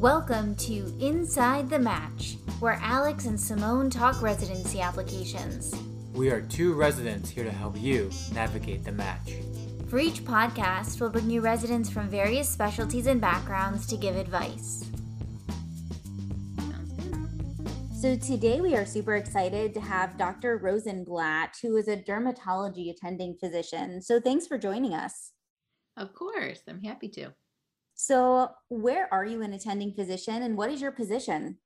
Welcome to Inside the Match, where Alex and Simone talk residency applications. We are two residents here to help you navigate the match. For each podcast, we'll bring you residents from various specialties and backgrounds to give advice. So, today we are super excited to have Dr. Rosenblatt, who is a dermatology attending physician. So, thanks for joining us. Of course, I'm happy to. So, where are you an attending physician and what is your position?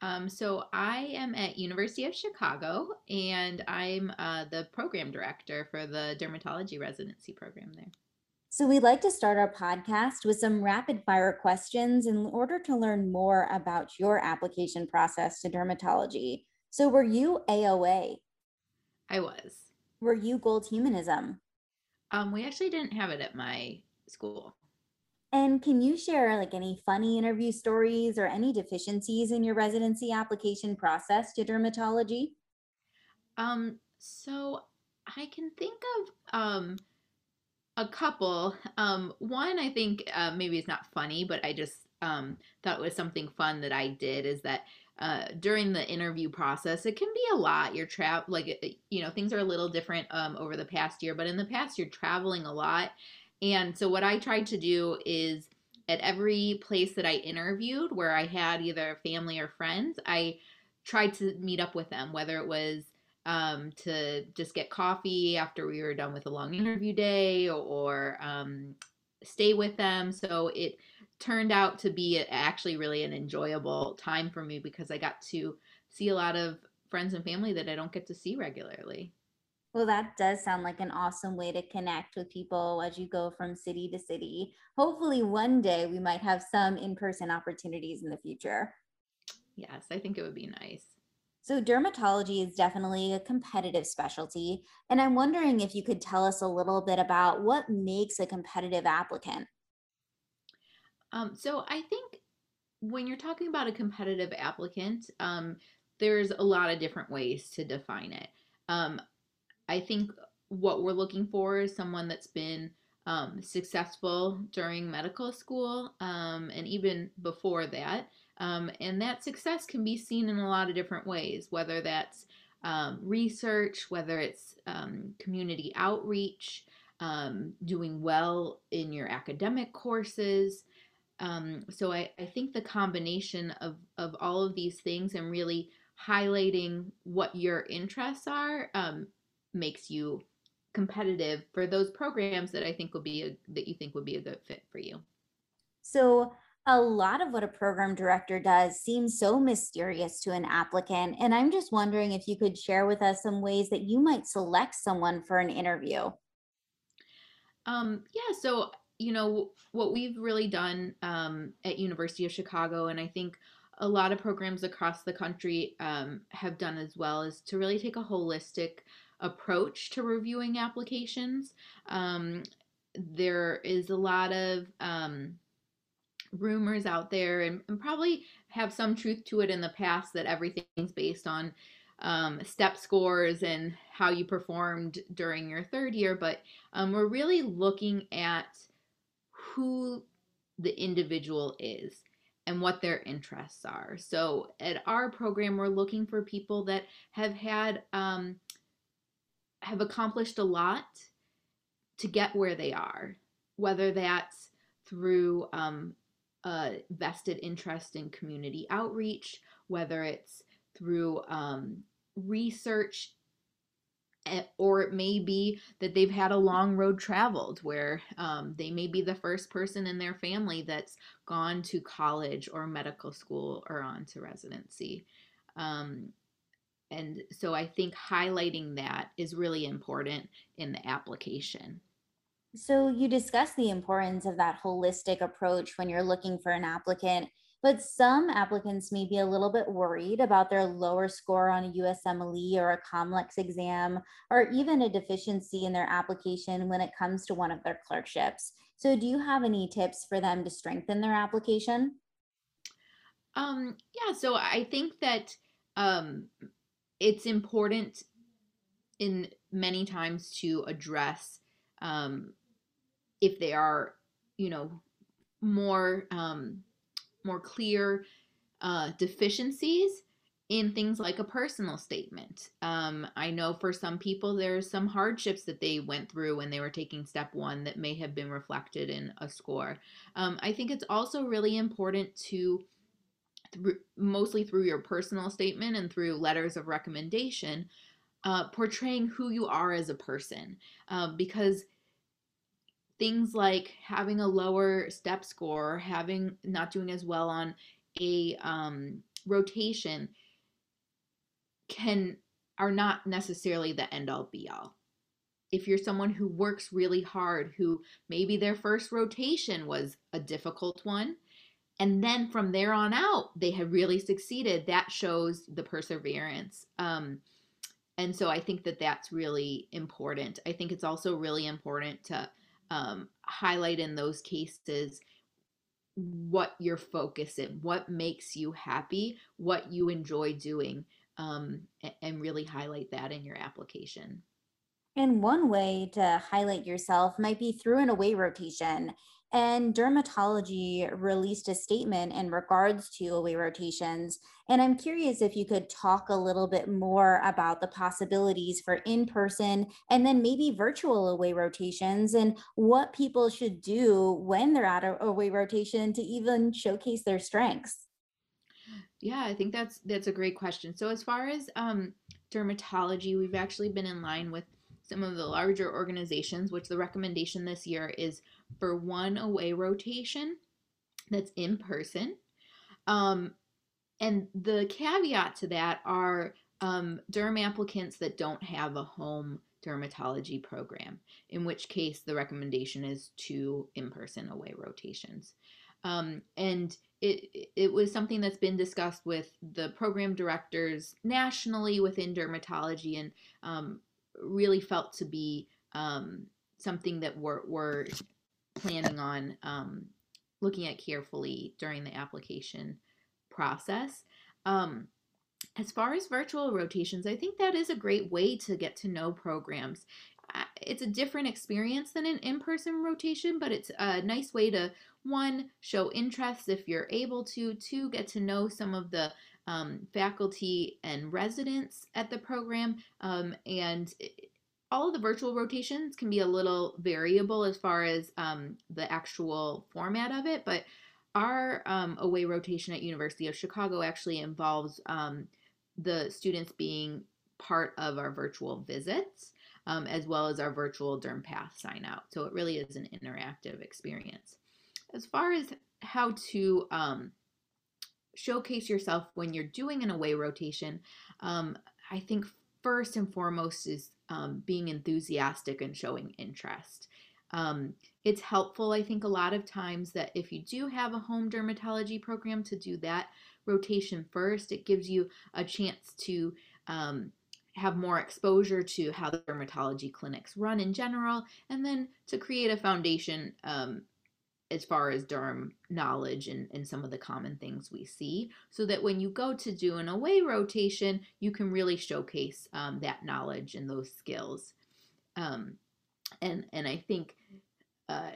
Um, so I am at University of Chicago, and I'm uh, the program director for the dermatology residency program there. So, we'd like to start our podcast with some rapid fire questions in order to learn more about your application process to dermatology. So, were you AOA? I was. Were you Gold Humanism? Um, we actually didn't have it at my school. And can you share like any funny interview stories or any deficiencies in your residency application process to dermatology? Um, so I can think of um a couple. Um, one I think uh, maybe it's not funny, but I just um thought was something fun that I did is that uh, during the interview process, it can be a lot. You're travel like you know things are a little different um, over the past year, but in the past you're traveling a lot, and so what I tried to do is at every place that I interviewed where I had either family or friends, I tried to meet up with them, whether it was um, to just get coffee after we were done with a long interview day or um, stay with them. So it turned out to be actually really an enjoyable time for me because I got to see a lot of friends and family that I don't get to see regularly. Well, that does sound like an awesome way to connect with people as you go from city to city. Hopefully, one day we might have some in person opportunities in the future. Yes, I think it would be nice. So, dermatology is definitely a competitive specialty. And I'm wondering if you could tell us a little bit about what makes a competitive applicant. Um, so, I think when you're talking about a competitive applicant, um, there's a lot of different ways to define it. Um, I think what we're looking for is someone that's been um, successful during medical school um, and even before that. Um, and that success can be seen in a lot of different ways, whether that's um, research, whether it's um, community outreach, um, doing well in your academic courses. so I, I think the combination of, of all of these things and really highlighting what your interests are um, makes you competitive for those programs that I think would be a, that you think would be a good fit for you. So a lot of what a program director does seems so mysterious to an applicant and I'm just wondering if you could share with us some ways that you might select someone for an interview. Um yeah, so you know what we've really done um, at University of Chicago and I think a lot of programs across the country um, have done as well is to really take a holistic approach to reviewing applications. Um, there is a lot of um, rumors out there, and, and, probably have some truth to it in the past that everything's based on um, step scores and how you performed during your third year. But um, we're really looking at who the individual is and what their interests are. So at our program, we're looking for people that have had um, have accomplished a lot to get where they are, whether that's through um, a vested interest in community outreach, whether it's through um, research, eh, or it may be that they've had a long road traveled where um, they may be the first person in their family that's gone to college or medical school or on to residency. Um, and so I think highlighting that is really important in the application. So you discussed the importance of that holistic approach when you're looking for an applicant, but some applicants may be a little bit worried about their lower score on a USMLE or a COMLEX exam, or even a deficiency in their application when it comes to one of their clerkships. So do you have any tips for them to strengthen their application? Um, yeah, so I think that um, it's important in many times to address um, if they are, you know, more um, more clear uh, deficiencies in things like a personal statement. Um, I know for some people, there's some hardships that they went through when they were taking step one that may have been reflected in a score. Um, I think it's also really important to, through, mostly through your personal statement and through letters of recommendation, uh, portraying who you are as a person. Uh, because things like having a lower step score, having not doing as well on a um, rotation can are not necessarily the end all be all. If you're someone who works really hard, who maybe their first rotation was a difficult one, and then from there on out they have really succeeded, that shows the perseverance. Um, and so I think that that's really important. I think it's also really important to um, highlight in those cases what your focus in, what makes you happy, what you enjoy doing um, and really highlight that in your application. And one way to highlight yourself might be through an away rotation. And dermatology released a statement in regards to away rotations. And I'm curious if you could talk a little bit more about the possibilities for in person and then maybe virtual away rotations and what people should do when they're at a away rotation to even showcase their strengths. Yeah, I think that's that's a great question. So as far as um, dermatology, we've actually been in line with some of the larger organizations, which the recommendation this year is for one away rotation that's in person. Um, and the caveat to that are um, derm applicants that don't have a home dermatology program, in which case the recommendation is two in person away rotations. Um, and it it was something that's been discussed with the program directors nationally within dermatology and um, really felt to be um, something that we're, we're planning on um, looking at carefully during the application process. Um, as far as virtual rotations, I think that is a great way to get to know programs. It's a different experience than an in person rotation, but it's a nice way to one, show interest if you're able to, two, get to know some of the um, faculty and residents at the program. Um, and all of the virtual rotations can be a little variable as far as um, the actual format of it, but our um, away rotation at University of Chicago actually involves um, the students being part of our virtual visits. Um, as well as our virtual DermPath sign out. So it really is an interactive experience as far as how to um, showcase yourself when you're doing an away rotation, um, I think first and foremost is um, being enthusiastic and showing interest. Um, it's helpful, I think, a lot of times that if you do have a home dermatology program to do that rotation first, it gives you a chance to um, have more exposure to how the dermatology clinics run in general, and then to create a foundation um, as far as derm knowledge and, and some of the common things we see, so that when you go to do an away rotation, you can really showcase um, that knowledge and those skills. Um, and and I think uh,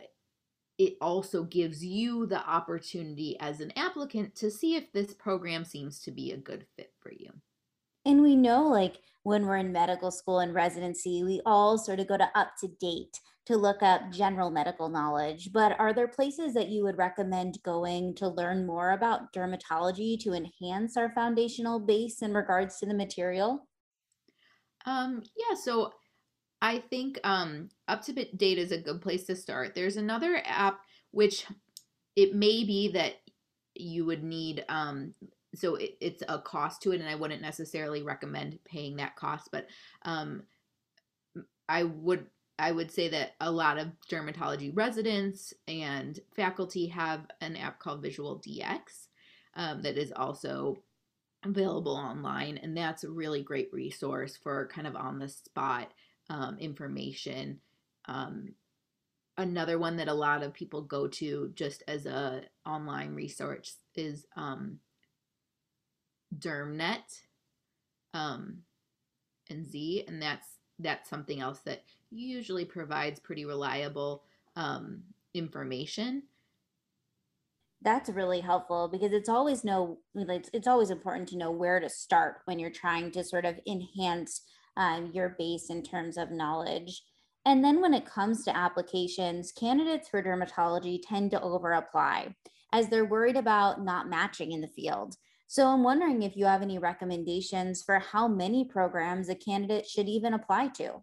it also gives you the opportunity as an applicant to see if this program seems to be a good fit for you. And we know, like, when we're in medical school and residency, we all sort of go to up to date to look up general medical knowledge. But are there places that you would recommend going to learn more about dermatology to enhance our foundational base in regards to the material? Um, yeah, so I think um, UpToDate is a good place to start. There's another app which it may be that you would need um, so it, it's a cost to it and i wouldn't necessarily recommend paying that cost but um, i would i would say that a lot of dermatology residents and faculty have an app called VisualDx um, that is also available online and that's a really great resource for kind of on the spot um, information. Um, another one that a lot of people go to just as a online resource is um, DermNet um, NZ, and that's that's something else that usually provides pretty reliable um, information. That's really helpful because it's always know it's, it's always important to know where to start when you're trying to sort of enhance um, your base in terms of knowledge. And then when it comes to applications, candidates for dermatology tend to over apply as they're worried about not matching in the field. So I'm wondering if you have any recommendations for how many programs a candidate should even apply to.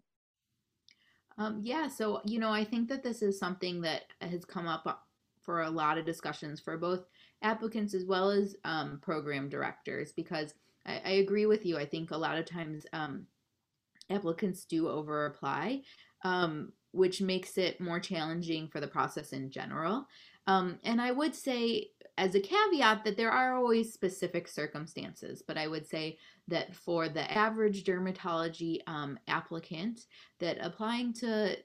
Um, yeah, so you know, I think that this is something that has come up uh, for a lot of discussions for both applicants as well as um, program directors because I, I, agree with you. I think a lot of times um, applicants do over apply, um, which makes it more challenging for the process in general. Um, and I would say, as a caveat, that there are always specific circumstances, but I would say that for the average dermatology um, applicant, that applying to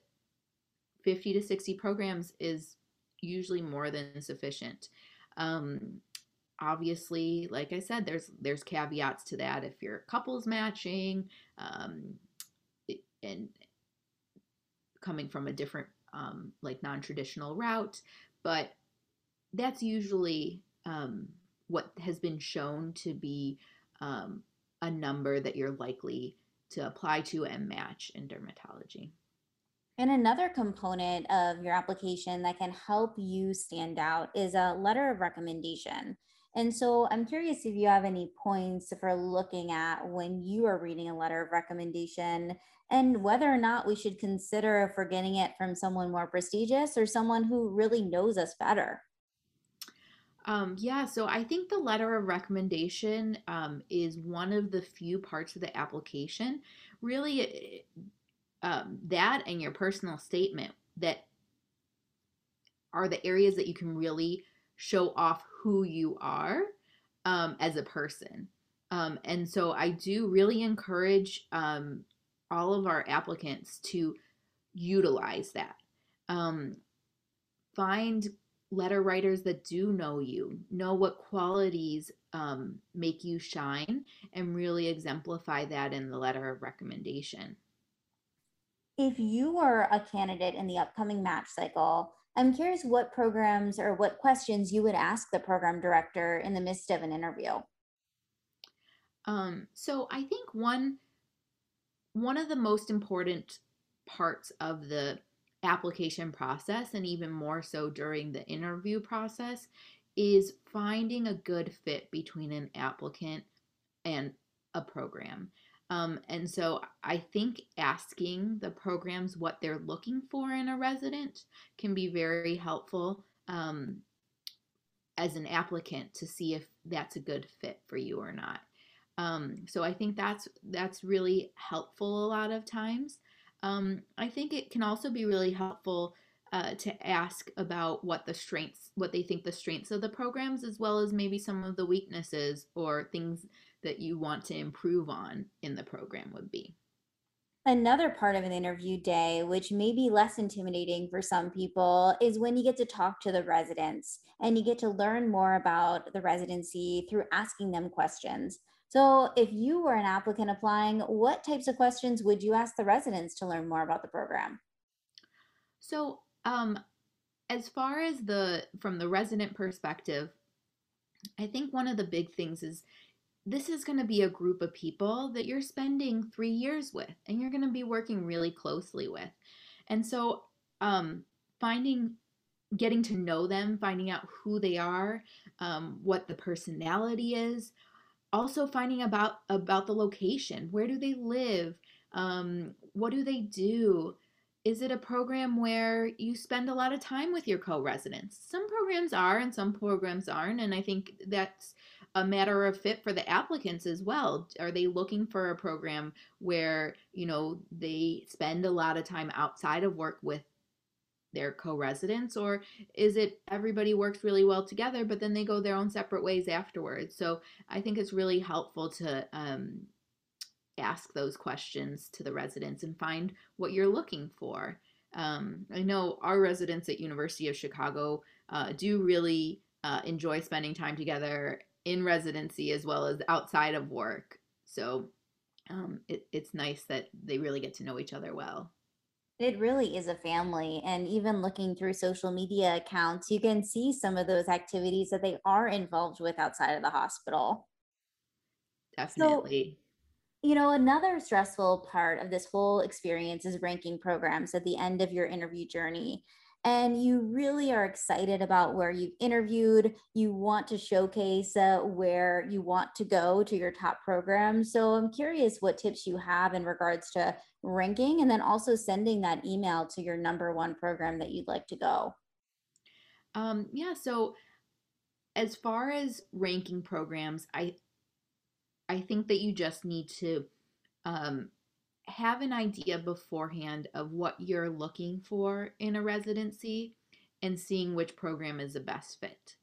50 to 60 programs is usually more than sufficient. Um, obviously, like I said, there's there's caveats to that. If your couples matching, um, and coming from a different um, like non-traditional route but that's usually um, what has been shown to be um, a number that you're likely to apply to and match in dermatology. And another component of your application that can help you stand out is a letter of recommendation. And so I'm curious if you have any points for looking at when you are reading a letter of recommendation and whether or not we should consider if we're getting it from someone more prestigious or someone who really knows us better. Um, yeah, so I think the letter of recommendation um, is one of the few parts of the application. Really, eh, um, that and your personal statement that are the areas that you can really show off who you are um, as a person. Um, and so I do really encourage um, all of our applicants to utilize that. Um, find letter writers that do know you, know what qualities um, make you shine, and really exemplify that in the letter of recommendation. If you are a candidate in the upcoming match cycle, I'm curious what programs or what questions you would ask the program director in the midst of an interview. Um, so I think one one of the most important parts of the application process, and even more so during the interview process, is finding a good fit between an applicant and a program. Um, and so I think asking the programs what they're looking for in a resident can be very helpful um, as an applicant to see if that's a good fit for you or not. Um, so I think that's that's really helpful a lot of times. Um, I think it can also be really helpful uh, to ask about what the strengths, what they think the strengths of the programs, as well as maybe some of the weaknesses or things that you want to improve on in the program would be. Another part of an interview day, which may be less intimidating for some people, is when you get to talk to the residents and you get to learn more about the residency through asking them questions. So, if you were an applicant applying, what types of questions would you ask the residents to learn more about the program? So, um, as far as the from the resident perspective, I think one of the big things is this is going to be a group of people that you're spending three years with and you're going to be working really closely with. And so, um, finding getting to know them, finding out who they are, um, what the personality is, also finding about about the location. Where do they live? Um, what do they do is it a program where you spend a lot of time with your co-residents? Some programs are and some programs aren't and i think that's a matter of fit for the applicants as well. Are they looking for a program where you know they spend a lot of time outside of work with their co-residents or is it everybody works really well together but then they go their own separate ways afterwards? So i think it's really helpful to um, ask those questions to the residents and find what you're looking for um, i know our residents at university of chicago uh, do really uh, enjoy spending time together in residency as well as outside of work so um, it, it's nice that they really get to know each other well It really is a family. And even looking through social media accounts, you can see some of those activities that they are involved with outside of the hospital. So, Definitely. You know, another stressful part of this whole experience is ranking programs at the end of your interview journey. And you really are excited about where you've interviewed. You want to showcase uh, where you want to go to your top program. So I'm curious what tips you have in regards to ranking and then also sending that email to your number one program that you'd like to go. Um, yeah, so as far as ranking programs, I I think that you just need to um, have an idea beforehand of what you're looking for in a residency and seeing which program is the best fit.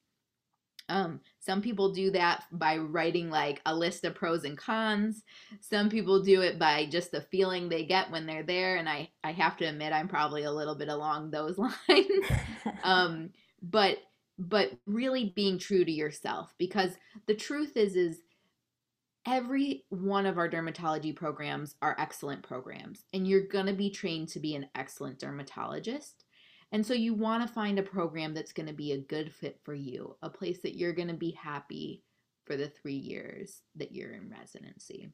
Um, some people do that by writing like a list of pros and cons. Some people do it by just the feeling they get when they're there. And I, I have to admit, I'm probably a little bit along those lines. um, but but really being true to yourself because the truth is is every one of our dermatology programs are excellent programs and you're going to be trained to be an excellent dermatologist and so you want to find a program that's going to be a good fit for you a place that you're going to be happy for the three years that you're in residency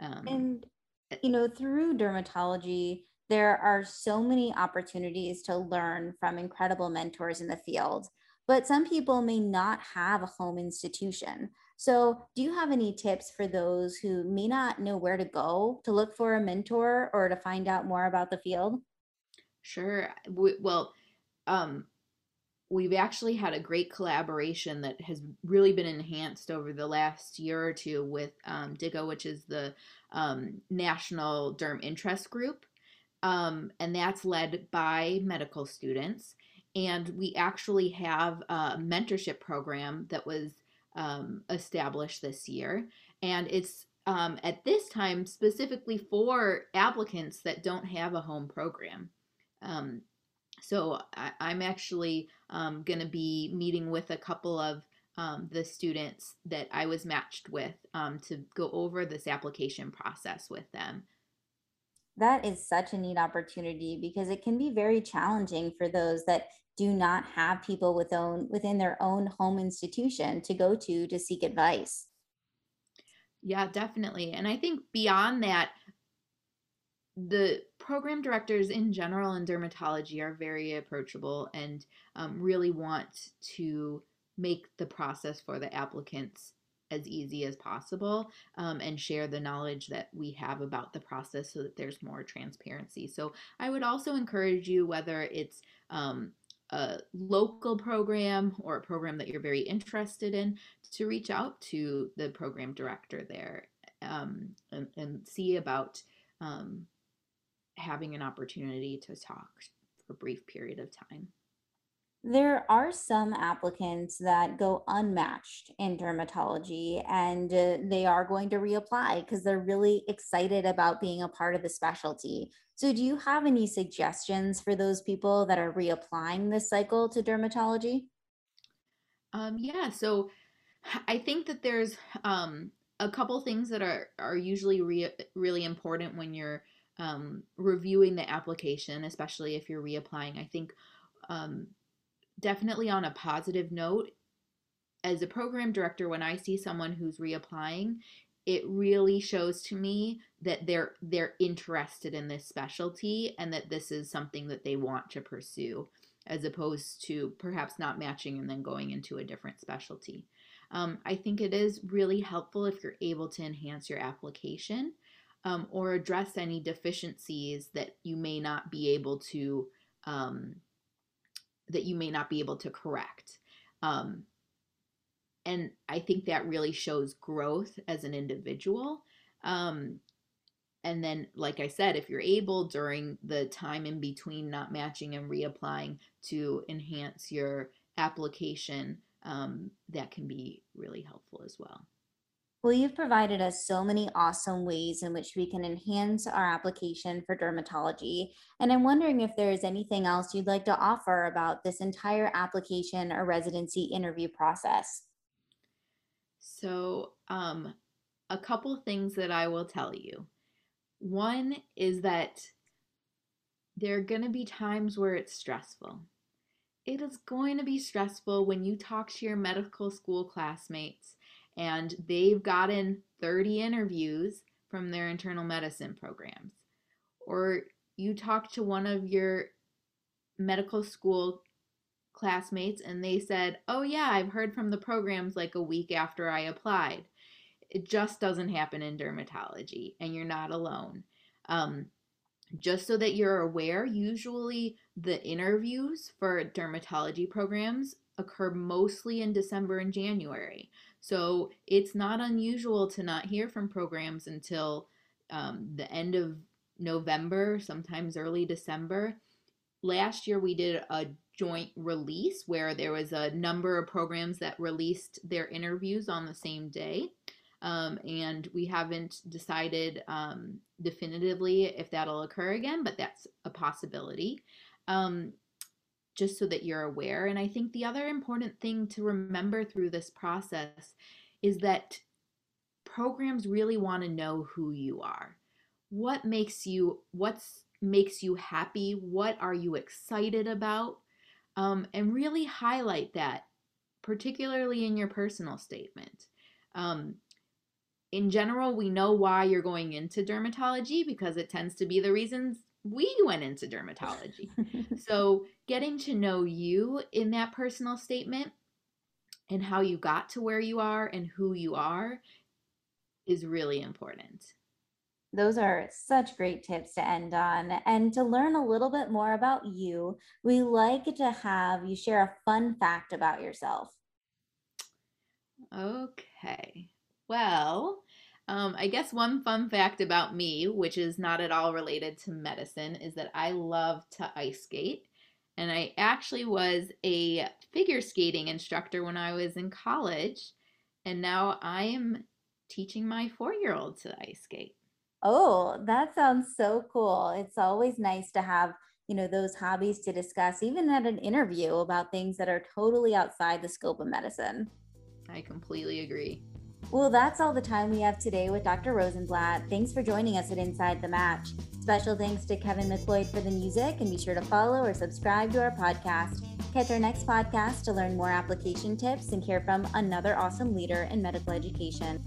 um, and, eh, you know, through dermatology, there are so many opportunities to learn from incredible mentors in the field, but some people may not have a home institution. So, do you have any tips for those who may not know where to go to look for a mentor or to find out more about the field? sure w- well um, we've actually had a great collaboration that has really been enhanced over the last year or two with um, DIGA, which is the um, National Derm Interest Group. Um, and that's led by medical students. And we actually have a mentorship program that was um, established this year. And it's um, at this time specifically for applicants that don't have a home program. Um, so I, I'm actually um, going to be meeting with a couple of um, the students that I was matched with um, to go over this application process with them. That is such a neat opportunity because it can be very challenging for those that do not have people with own within their own home institution to go to to seek advice. Yeah, definitely. And I think beyond that, the program directors in general in dermatology are very approachable and um, really want to make the process for the applicants as easy as possible um, and share the knowledge that we have about the process so that there's more transparency. So I would also encourage you, whether it's um, a local program or a program that you're very interested in, to reach out to the program director there um, and, and see about um, having an opportunity to talk for a brief period of time. There are some applicants that go unmatched in dermatology and uh, they are going to reapply because they're really excited about being a part of the specialty. So, do you have any suggestions for those people that are reapplying this cycle to dermatology? Um, yeah, so I think that there's um, a couple things that are are usually re- really important when you're um, reviewing the application, especially if you're reapplying. I think um, definitely on a positive note, as a program director, when I see someone who's reapplying, it really shows to me that they're they're interested in this specialty and that this is something that they want to pursue as opposed to perhaps not matching and then going into a different specialty. Um, I think it is really helpful if you're able to enhance your application um, or address any deficiencies that you may not be able to um, that you may not be able to correct. Um, and I think that really shows growth as an individual. Um, and then, like I said, if you're able during the time in between not matching and reapplying to enhance your application, um, that can be really helpful as well. Well, you've provided us so many awesome ways in which we can enhance our application for dermatology. And I'm wondering if there is anything else you'd like to offer about this entire application or residency interview process. So, um, a couple things that I will tell you. One is that there are going to be times where it's stressful. It is going to be stressful when you talk to your medical school classmates and they've gotten 30 interviews from their internal medicine programs. Or you talk to one of your medical school classmates and they said, Oh, yeah, I've heard from the programs like a week after I applied. It just doesn't happen in dermatology, and you're not alone. Um, just so that you're aware, usually the interviews for dermatology programs occur mostly in December and January. So it's not unusual to not hear from programs until um, the end of November, sometimes early December. Last year, we did a joint release where there was a number of programs that released their interviews on the same day. Um, and we haven't decided um, definitively if that'll occur again, but that's a possibility. Um, just so that you're aware. And I think the other important thing to remember through this process is that programs really want to know who you are. What makes you what's makes you happy? What are you excited about? Um, and really highlight that, particularly in your personal statement. Um, in general, we know why you're going into dermatology because it tends to be the reasons we went into dermatology. so, getting to know you in that personal statement and how you got to where you are and who you are is really important. Those are such great tips to end on. And to learn a little bit more about you, we like to have you share a fun fact about yourself. Okay. Well, um, I guess one fun fact about me, which is not at all related to medicine, is that I love to ice skate. And I actually was a figure skating instructor when I was in college. And now I am teaching my four year old to ice skate. Oh, that sounds so cool. It's always nice to have, you know, those hobbies to discuss, even at an interview about things that are totally outside the scope of medicine. I completely agree. Well, that's all the time we have today with Dr. Rosenblatt. Thanks for joining us at Inside the Match. Special thanks to Kevin MacLeod for the music, and be sure to follow or subscribe to our podcast. Catch our next podcast to learn more application tips and hear from another awesome leader in medical education.